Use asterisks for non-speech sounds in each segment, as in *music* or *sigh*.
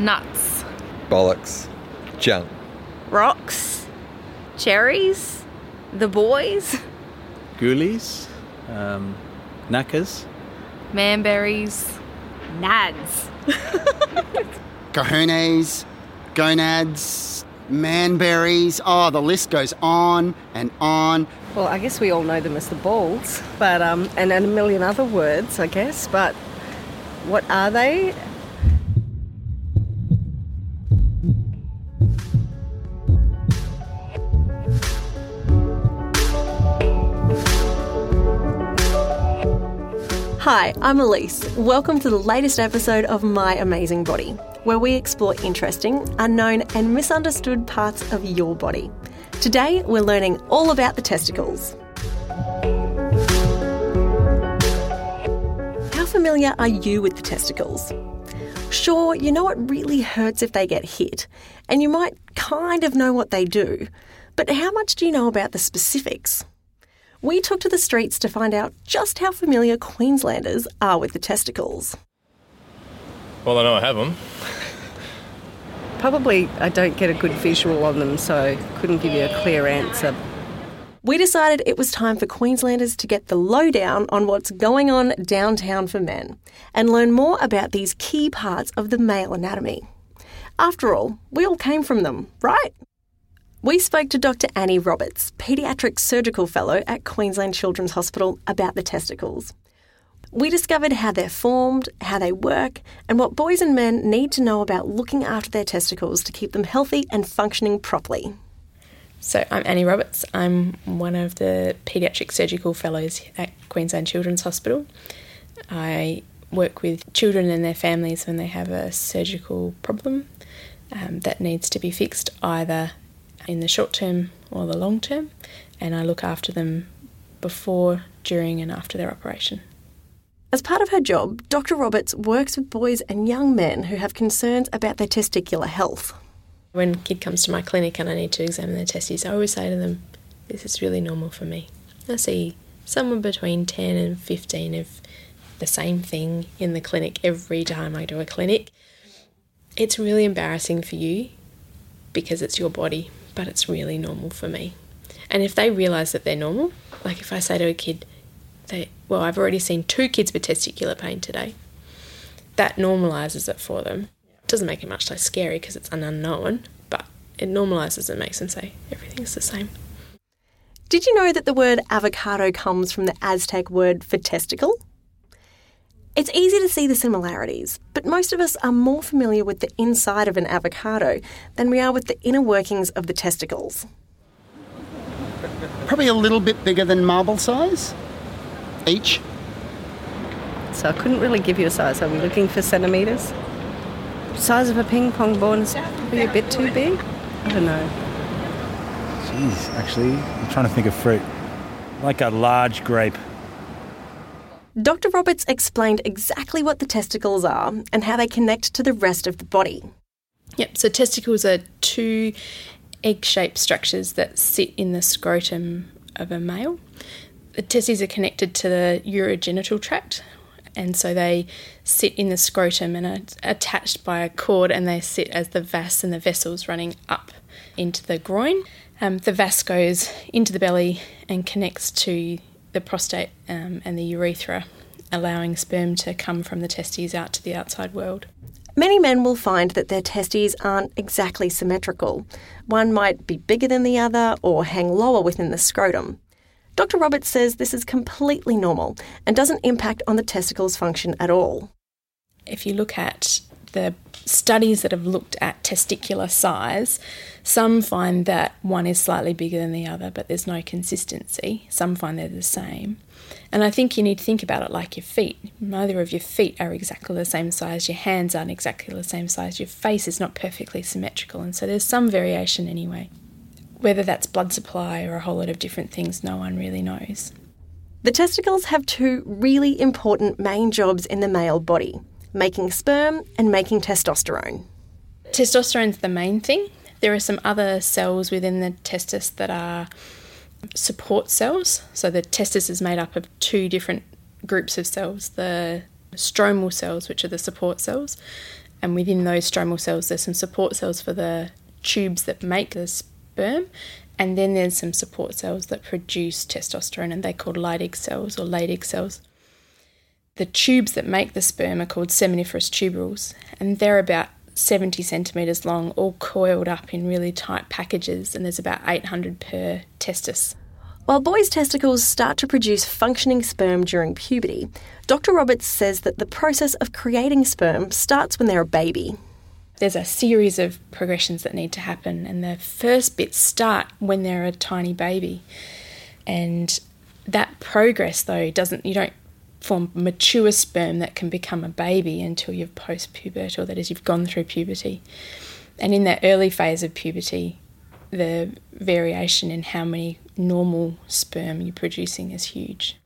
Nuts. Bollocks. Junk. Rocks. Cherries. The boys. Ghoulies, um, knackers, Manberries. Nads. *laughs* Cojones, gonads, manberries. Oh, the list goes on and on. Well, I guess we all know them as the balls, but um, and, and a million other words, I guess. But what are they? Hi, I'm Elise. Welcome to the latest episode of My Amazing Body, where we explore interesting, unknown, and misunderstood parts of your body. Today, we're learning all about the testicles. How familiar are you with the testicles? Sure, you know it really hurts if they get hit, and you might kind of know what they do, but how much do you know about the specifics? We took to the streets to find out just how familiar Queenslanders are with the testicles. Well, I know I have them. Probably I don't get a good visual on them, so couldn't give you a clear answer. We decided it was time for Queenslanders to get the lowdown on what's going on downtown for men and learn more about these key parts of the male anatomy. After all, we all came from them, right? We spoke to Dr. Annie Roberts, Paediatric Surgical Fellow at Queensland Children's Hospital, about the testicles. We discovered how they're formed, how they work, and what boys and men need to know about looking after their testicles to keep them healthy and functioning properly. So, I'm Annie Roberts. I'm one of the Paediatric Surgical Fellows at Queensland Children's Hospital. I work with children and their families when they have a surgical problem um, that needs to be fixed either in the short term or the long term, and I look after them before, during, and after their operation. As part of her job, Dr. Roberts works with boys and young men who have concerns about their testicular health. When a kid comes to my clinic and I need to examine their testes, I always say to them, This is really normal for me. I see someone between 10 and 15 of the same thing in the clinic every time I do a clinic. It's really embarrassing for you because it's your body, but it's really normal for me. And if they realise that they're normal, like if I say to a kid, they, well, I've already seen two kids with testicular pain today, that normalises it for them. It doesn't make it much less scary because it's an unknown, but it normalises and makes them say everything's the same. Did you know that the word avocado comes from the Aztec word for testicle? It's easy to see the similarities, but most of us are more familiar with the inside of an avocado than we are with the inner workings of the testicles. Probably a little bit bigger than marble size each. So I couldn't really give you a size. Are we looking for centimetres? Size of a ping pong ball is probably a bit too big. I don't know. Jeez, actually, I'm trying to think of fruit. Like a large grape. Dr. Roberts explained exactly what the testicles are and how they connect to the rest of the body. Yep, so testicles are two egg shaped structures that sit in the scrotum of a male. The testes are connected to the urogenital tract, and so they sit in the scrotum and are attached by a cord, and they sit as the vas and the vessels running up into the groin. Um, the vas goes into the belly and connects to the prostate um, and the urethra, allowing sperm to come from the testes out to the outside world. Many men will find that their testes aren't exactly symmetrical. One might be bigger than the other or hang lower within the scrotum. Dr. Roberts says this is completely normal and doesn't impact on the testicles' function at all. If you look at the studies that have looked at testicular size, some find that one is slightly bigger than the other, but there's no consistency. Some find they're the same. And I think you need to think about it like your feet. Neither of your feet are exactly the same size, your hands aren't exactly the same size, your face is not perfectly symmetrical, and so there's some variation anyway. Whether that's blood supply or a whole lot of different things, no one really knows. The testicles have two really important main jobs in the male body making sperm and making testosterone. Testosterone's the main thing. There are some other cells within the testis that are support cells. So the testis is made up of two different groups of cells the stromal cells, which are the support cells, And within those stromal cells, there's some support cells for the tubes that make the sperm. And then there's some support cells that produce testosterone, and they're called Leydig cells or Leydig cells. The tubes that make the sperm are called seminiferous tubercles, and they're about 70 centimetres long, all coiled up in really tight packages, and there's about 800 per testis. While boys' testicles start to produce functioning sperm during puberty, Dr. Roberts says that the process of creating sperm starts when they're a baby. There's a series of progressions that need to happen, and the first bits start when they're a tiny baby. And that progress, though, doesn't you don't form mature sperm that can become a baby until you're post pubertal, that is, you've gone through puberty. And in that early phase of puberty, the variation in how many normal sperm you're producing is huge.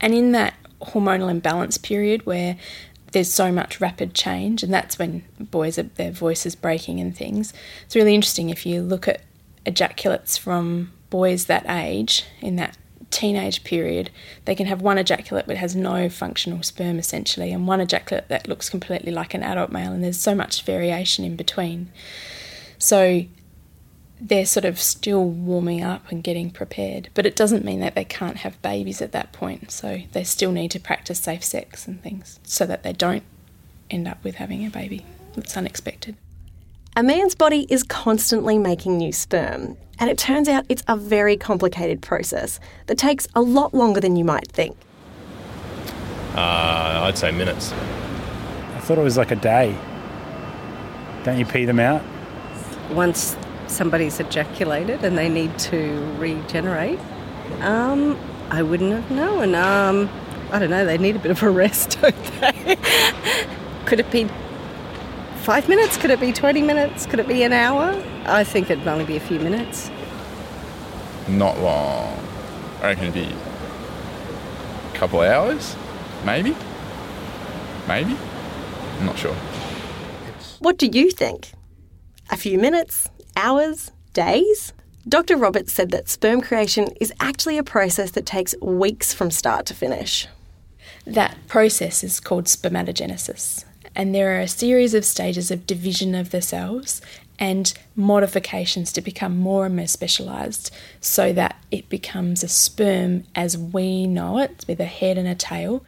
And in that hormonal imbalance period where there's so much rapid change, and that's when boys are their voices breaking and things. It's really interesting if you look at ejaculates from boys that age in that teenage period, they can have one ejaculate but has no functional sperm essentially, and one ejaculate that looks completely like an adult male, and there's so much variation in between. So they're sort of still warming up and getting prepared, but it doesn't mean that they can't have babies at that point. So they still need to practice safe sex and things so that they don't end up with having a baby that's unexpected. A man's body is constantly making new sperm, and it turns out it's a very complicated process that takes a lot longer than you might think. Uh, I'd say minutes. I thought it was like a day. Don't you pee them out? Once somebody's ejaculated and they need to regenerate, um, I wouldn't have known. Um, I don't know, they need a bit of a rest, *laughs* don't they? Could it be five minutes? Could it be 20 minutes? Could it be an hour? I think it'd only be a few minutes. Not long. I reckon it'd be a couple of hours, maybe. Maybe. I'm not sure. What do you think? A few minutes? Hours? Days? Dr. Roberts said that sperm creation is actually a process that takes weeks from start to finish. That process is called spermatogenesis, and there are a series of stages of division of the cells and modifications to become more and more specialised so that it becomes a sperm as we know it, with a head and a tail.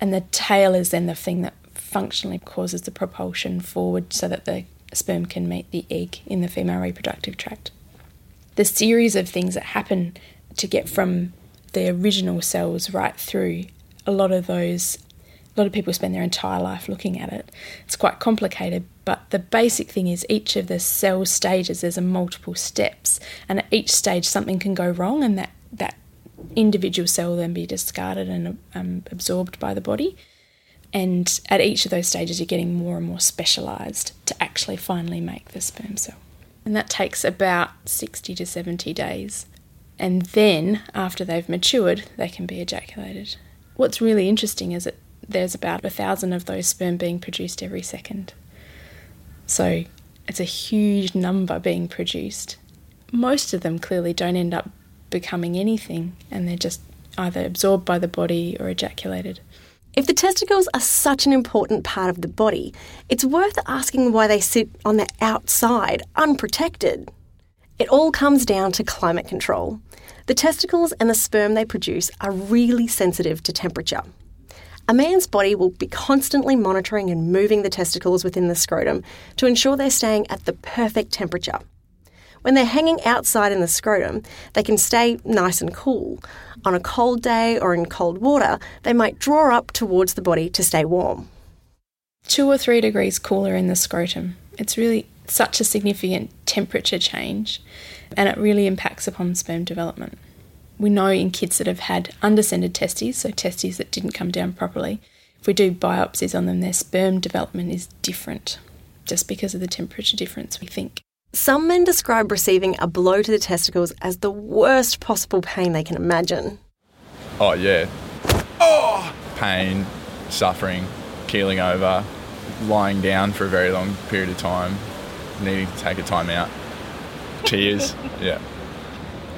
And the tail is then the thing that functionally causes the propulsion forward so that the sperm can meet the egg in the female reproductive tract. The series of things that happen to get from the original cells right through, a lot of those, a lot of people spend their entire life looking at it. It's quite complicated, but the basic thing is each of the cell stages, there's a multiple steps, and at each stage something can go wrong, and that, that individual cell will then be discarded and um, absorbed by the body. And at each of those stages, you're getting more and more specialised to actually finally make the sperm cell. And that takes about 60 to 70 days. And then, after they've matured, they can be ejaculated. What's really interesting is that there's about a thousand of those sperm being produced every second. So it's a huge number being produced. Most of them clearly don't end up becoming anything, and they're just either absorbed by the body or ejaculated. If the testicles are such an important part of the body, it's worth asking why they sit on the outside, unprotected. It all comes down to climate control. The testicles and the sperm they produce are really sensitive to temperature. A man's body will be constantly monitoring and moving the testicles within the scrotum to ensure they're staying at the perfect temperature. When they're hanging outside in the scrotum, they can stay nice and cool. On a cold day or in cold water, they might draw up towards the body to stay warm. Two or three degrees cooler in the scrotum. It's really such a significant temperature change, and it really impacts upon sperm development. We know in kids that have had undescended testes, so testes that didn't come down properly, if we do biopsies on them, their sperm development is different just because of the temperature difference, we think. Some men describe receiving a blow to the testicles as the worst possible pain they can imagine. Oh, yeah. Oh! Pain, suffering, keeling over, lying down for a very long period of time, needing to take a time out, tears. *laughs* Yeah.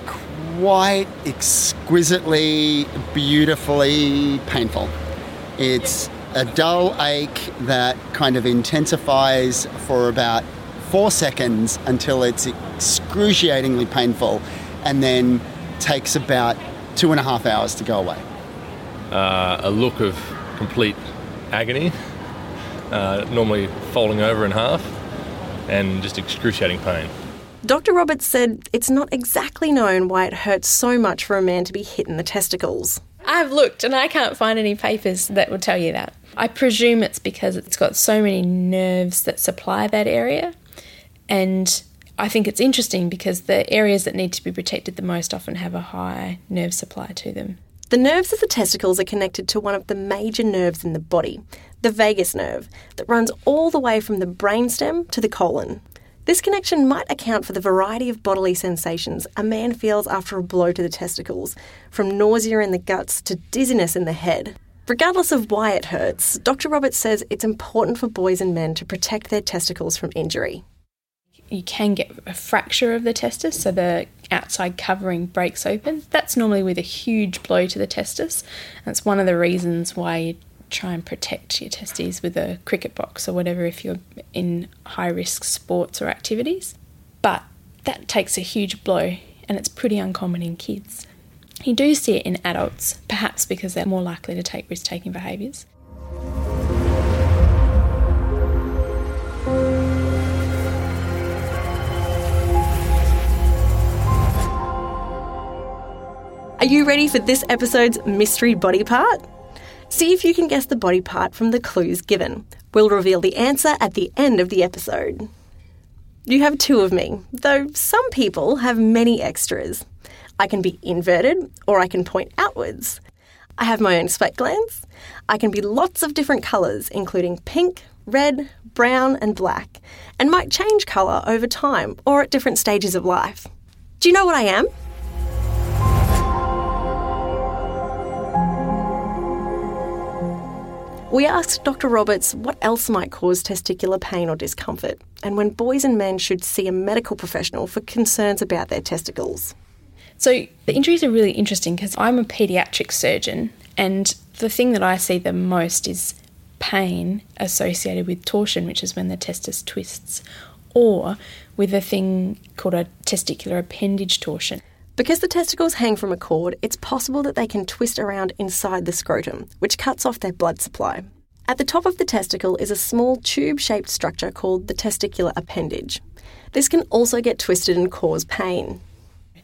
Quite exquisitely, beautifully painful. It's a dull ache that kind of intensifies for about four seconds until it's excruciatingly painful and then takes about two and a half hours to go away. Uh, a look of complete agony, uh, normally folding over in half, and just excruciating pain. Dr. Roberts said it's not exactly known why it hurts so much for a man to be hit in the testicles. I've looked and I can't find any papers that will tell you that. I presume it's because it's got so many nerves that supply that area. And I think it's interesting because the areas that need to be protected the most often have a high nerve supply to them. The nerves of the testicles are connected to one of the major nerves in the body, the vagus nerve, that runs all the way from the brainstem to the colon. This connection might account for the variety of bodily sensations a man feels after a blow to the testicles, from nausea in the guts to dizziness in the head. Regardless of why it hurts, Dr. Roberts says it's important for boys and men to protect their testicles from injury. You can get a fracture of the testis, so the outside covering breaks open. That's normally with a huge blow to the testis. That's one of the reasons why try and protect your testes with a cricket box or whatever if you're in high risk sports or activities. But that takes a huge blow and it's pretty uncommon in kids. You do see it in adults, perhaps because they're more likely to take risk taking behaviours. Are you ready for this episode's mystery body part? See if you can guess the body part from the clues given. We'll reveal the answer at the end of the episode. You have two of me, though some people have many extras. I can be inverted or I can point outwards. I have my own sweat glands. I can be lots of different colours, including pink, red, brown, and black, and might change colour over time or at different stages of life. Do you know what I am? We asked Dr. Roberts what else might cause testicular pain or discomfort, and when boys and men should see a medical professional for concerns about their testicles. So, the injuries are really interesting because I'm a paediatric surgeon, and the thing that I see the most is pain associated with torsion, which is when the testis twists, or with a thing called a testicular appendage torsion. Because the testicles hang from a cord, it's possible that they can twist around inside the scrotum, which cuts off their blood supply. At the top of the testicle is a small tube shaped structure called the testicular appendage. This can also get twisted and cause pain.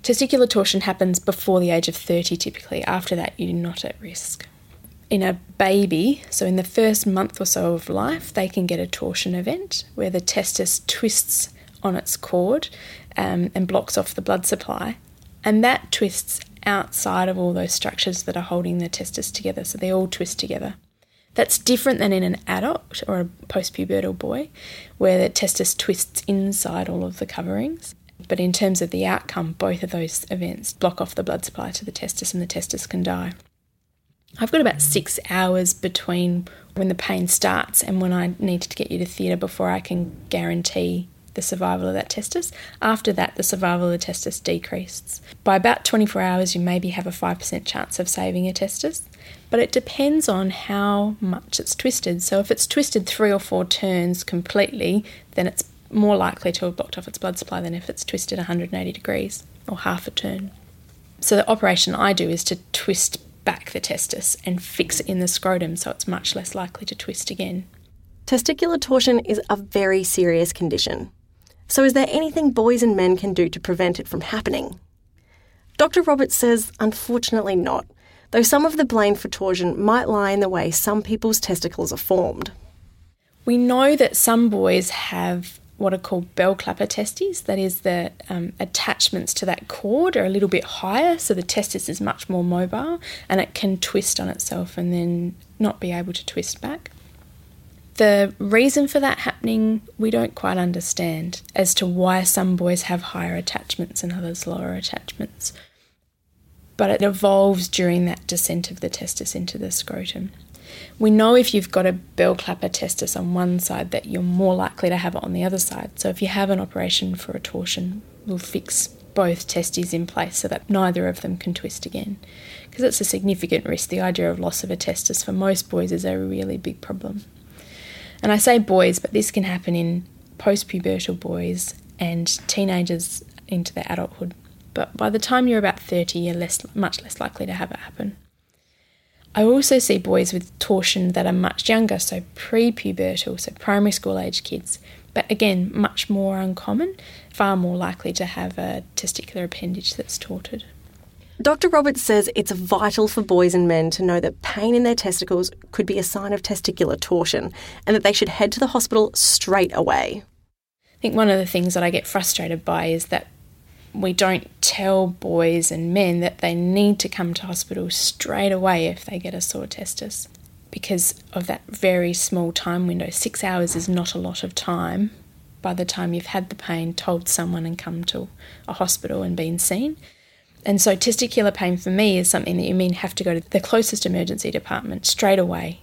Testicular torsion happens before the age of 30 typically. After that, you're not at risk. In a baby, so in the first month or so of life, they can get a torsion event where the testis twists on its cord um, and blocks off the blood supply. And that twists outside of all those structures that are holding the testis together, so they all twist together. That's different than in an adult or a postpubertal boy, where the testis twists inside all of the coverings. But in terms of the outcome, both of those events block off the blood supply to the testis and the testis can die. I've got about six hours between when the pain starts and when I need to get you to theatre before I can guarantee the survival of that testis. After that, the survival of the testis decreases. By about 24 hours, you maybe have a 5% chance of saving a testis, but it depends on how much it's twisted. So, if it's twisted three or four turns completely, then it's more likely to have blocked off its blood supply than if it's twisted 180 degrees or half a turn. So, the operation I do is to twist back the testis and fix it in the scrotum so it's much less likely to twist again. Testicular torsion is a very serious condition. So, is there anything boys and men can do to prevent it from happening? Dr. Roberts says, unfortunately not, though some of the blame for torsion might lie in the way some people's testicles are formed. We know that some boys have what are called bell clapper testes, that is, the um, attachments to that cord are a little bit higher, so the testis is much more mobile and it can twist on itself and then not be able to twist back. The reason for that happening, we don't quite understand as to why some boys have higher attachments and others lower attachments. But it evolves during that descent of the testis into the scrotum. We know if you've got a bell clapper testis on one side that you're more likely to have it on the other side. So if you have an operation for a torsion, we'll fix both testes in place so that neither of them can twist again. Because it's a significant risk. The idea of loss of a testis for most boys is a really big problem. And I say boys, but this can happen in post-pubertal boys and teenagers into their adulthood. But by the time you're about 30, you're less, much less likely to have it happen. I also see boys with torsion that are much younger, so pre-pubertal, so primary school age kids, but again, much more uncommon, far more likely to have a testicular appendage that's torted. Dr. Roberts says it's vital for boys and men to know that pain in their testicles could be a sign of testicular torsion and that they should head to the hospital straight away. I think one of the things that I get frustrated by is that we don't tell boys and men that they need to come to hospital straight away if they get a sore testis because of that very small time window. Six hours is not a lot of time by the time you've had the pain, told someone, and come to a hospital and been seen. And so, testicular pain for me is something that you mean have to go to the closest emergency department straight away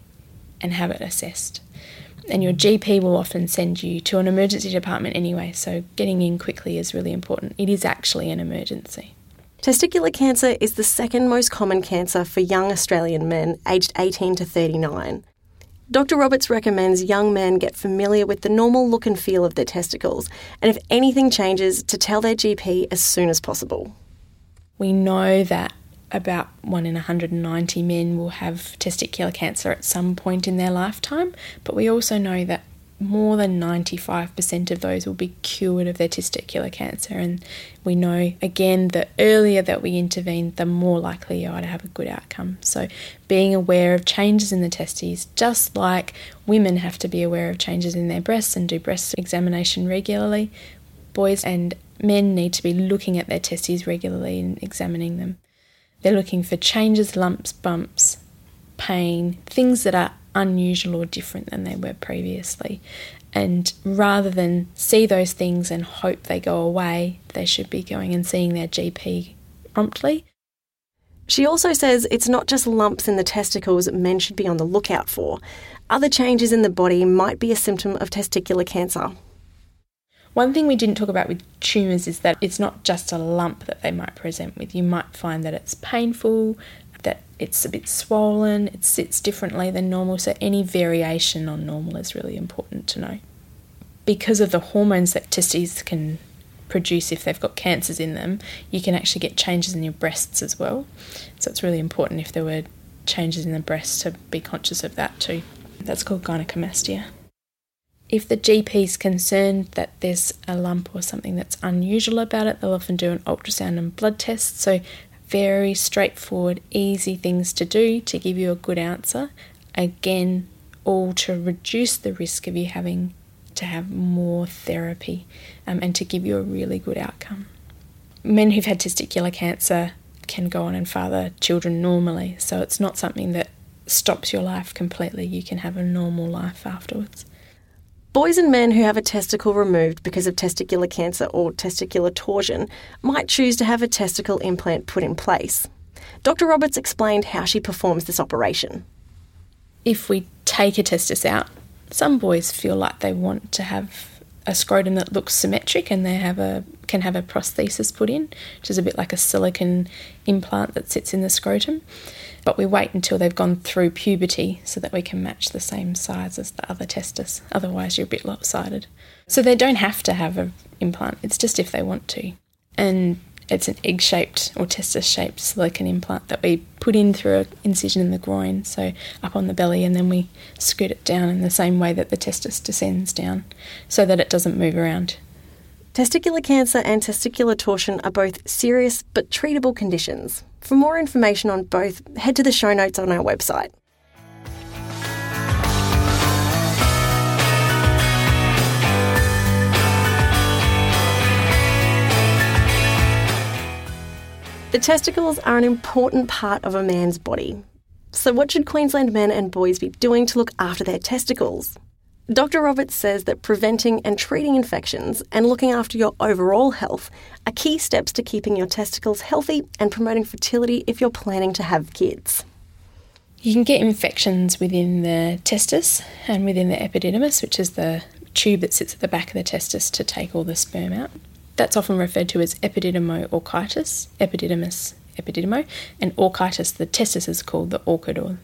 and have it assessed. And your GP will often send you to an emergency department anyway, so getting in quickly is really important. It is actually an emergency. Testicular cancer is the second most common cancer for young Australian men aged 18 to 39. Dr. Roberts recommends young men get familiar with the normal look and feel of their testicles, and if anything changes, to tell their GP as soon as possible. We know that about 1 in 190 men will have testicular cancer at some point in their lifetime, but we also know that more than 95% of those will be cured of their testicular cancer. And we know again the earlier that we intervene, the more likely you are to have a good outcome. So, being aware of changes in the testes, just like women have to be aware of changes in their breasts and do breast examination regularly, boys and men need to be looking at their testes regularly and examining them. They're looking for changes, lumps, bumps, pain, things that are unusual or different than they were previously. And rather than see those things and hope they go away, they should be going and seeing their GP promptly. She also says it's not just lumps in the testicles men should be on the lookout for. Other changes in the body might be a symptom of testicular cancer. One thing we didn't talk about with tumours is that it's not just a lump that they might present with. You might find that it's painful, that it's a bit swollen, it sits differently than normal, so any variation on normal is really important to know. Because of the hormones that testes can produce if they've got cancers in them, you can actually get changes in your breasts as well. So it's really important if there were changes in the breast to be conscious of that too. That's called gynecomastia. If the GP is concerned that there's a lump or something that's unusual about it, they'll often do an ultrasound and blood test. So, very straightforward, easy things to do to give you a good answer. Again, all to reduce the risk of you having to have more therapy um, and to give you a really good outcome. Men who've had testicular cancer can go on and father children normally, so it's not something that stops your life completely. You can have a normal life afterwards. Boys and men who have a testicle removed because of testicular cancer or testicular torsion might choose to have a testicle implant put in place. Dr. Roberts explained how she performs this operation. If we take a testis out, some boys feel like they want to have a scrotum that looks symmetric and they have a can have a prosthesis put in, which is a bit like a silicon implant that sits in the scrotum but we wait until they've gone through puberty so that we can match the same size as the other testis. Otherwise, you're a bit lopsided. So they don't have to have an implant, it's just if they want to. And it's an egg shaped or testis shaped silicon implant that we put in through an incision in the groin, so up on the belly, and then we scoot it down in the same way that the testis descends down so that it doesn't move around. Testicular cancer and testicular torsion are both serious but treatable conditions. For more information on both, head to the show notes on our website. The testicles are an important part of a man's body. So, what should Queensland men and boys be doing to look after their testicles? Dr. Roberts says that preventing and treating infections and looking after your overall health are key steps to keeping your testicles healthy and promoting fertility if you're planning to have kids. You can get infections within the testis and within the epididymis, which is the tube that sits at the back of the testis to take all the sperm out. That's often referred to as epididymo-orchitis, epididymis, epididymo, and orchitis, the testis is called the orchid, or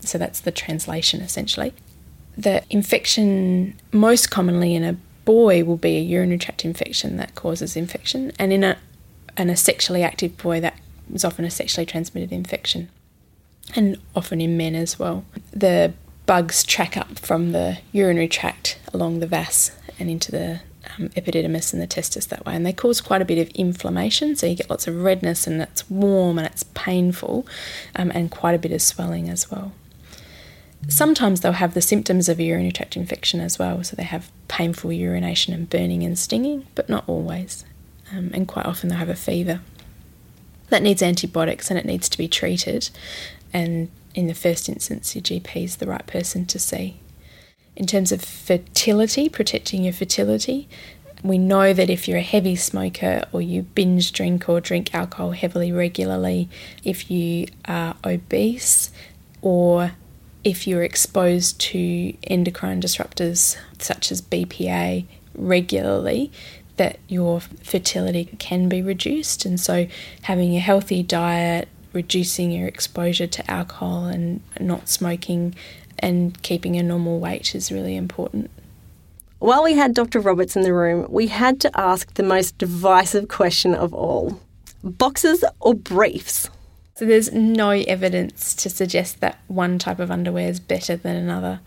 so that's the translation essentially. The infection most commonly in a boy will be a urinary tract infection that causes infection, and in a, in a sexually active boy, that is often a sexually transmitted infection, and often in men as well. The bugs track up from the urinary tract along the vas and into the um, epididymis and the testis that way, and they cause quite a bit of inflammation. So you get lots of redness, and it's warm and it's painful, um, and quite a bit of swelling as well. Sometimes they'll have the symptoms of a urinary tract infection as well, so they have painful urination and burning and stinging, but not always. Um, and quite often they'll have a fever. That needs antibiotics and it needs to be treated. And in the first instance, your GP is the right person to see. In terms of fertility, protecting your fertility, we know that if you're a heavy smoker or you binge drink or drink alcohol heavily regularly, if you are obese or if you're exposed to endocrine disruptors such as BPA regularly, that your fertility can be reduced. And so, having a healthy diet, reducing your exposure to alcohol, and not smoking, and keeping a normal weight is really important. While we had Dr. Roberts in the room, we had to ask the most divisive question of all boxes or briefs? So there's no evidence to suggest that one type of underwear is better than another.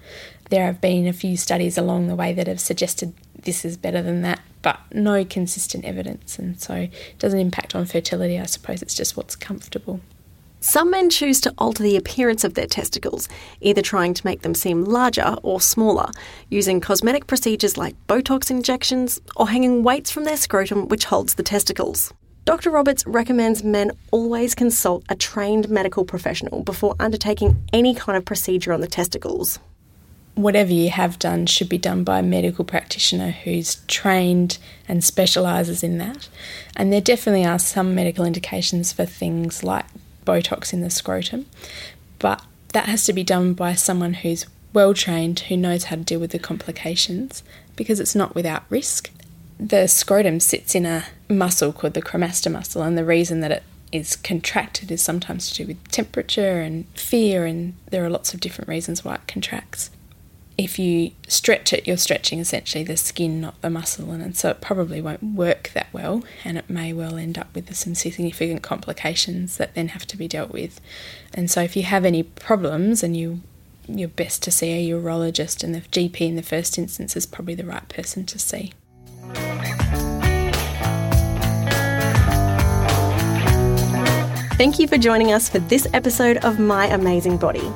There have been a few studies along the way that have suggested this is better than that, but no consistent evidence, and so it doesn't impact on fertility. I suppose it's just what's comfortable. Some men choose to alter the appearance of their testicles, either trying to make them seem larger or smaller, using cosmetic procedures like Botox injections or hanging weights from their scrotum which holds the testicles. Dr. Roberts recommends men always consult a trained medical professional before undertaking any kind of procedure on the testicles. Whatever you have done should be done by a medical practitioner who's trained and specialises in that. And there definitely are some medical indications for things like Botox in the scrotum, but that has to be done by someone who's well trained, who knows how to deal with the complications, because it's not without risk the scrotum sits in a muscle called the cremaster muscle, and the reason that it is contracted is sometimes to do with temperature and fear, and there are lots of different reasons why it contracts. If you stretch it, you're stretching essentially the skin, not the muscle, and so it probably won't work that well, and it may well end up with some significant complications that then have to be dealt with. And so, if you have any problems, and you you're best to see a urologist, and the GP in the first instance is probably the right person to see. Thank you for joining us for this episode of My Amazing Body.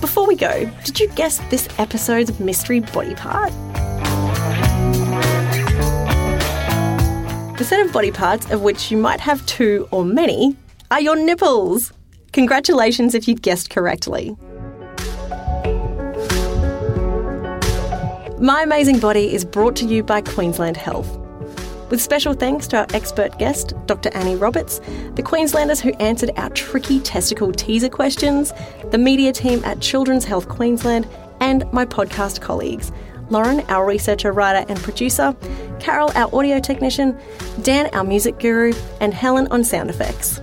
Before we go, did you guess this episode's mystery body part? The set of body parts, of which you might have two or many, are your nipples. Congratulations if you guessed correctly. My Amazing Body is brought to you by Queensland Health. With special thanks to our expert guest, Dr. Annie Roberts, the Queenslanders who answered our tricky testicle teaser questions, the media team at Children's Health Queensland, and my podcast colleagues Lauren, our researcher, writer, and producer, Carol, our audio technician, Dan, our music guru, and Helen on sound effects.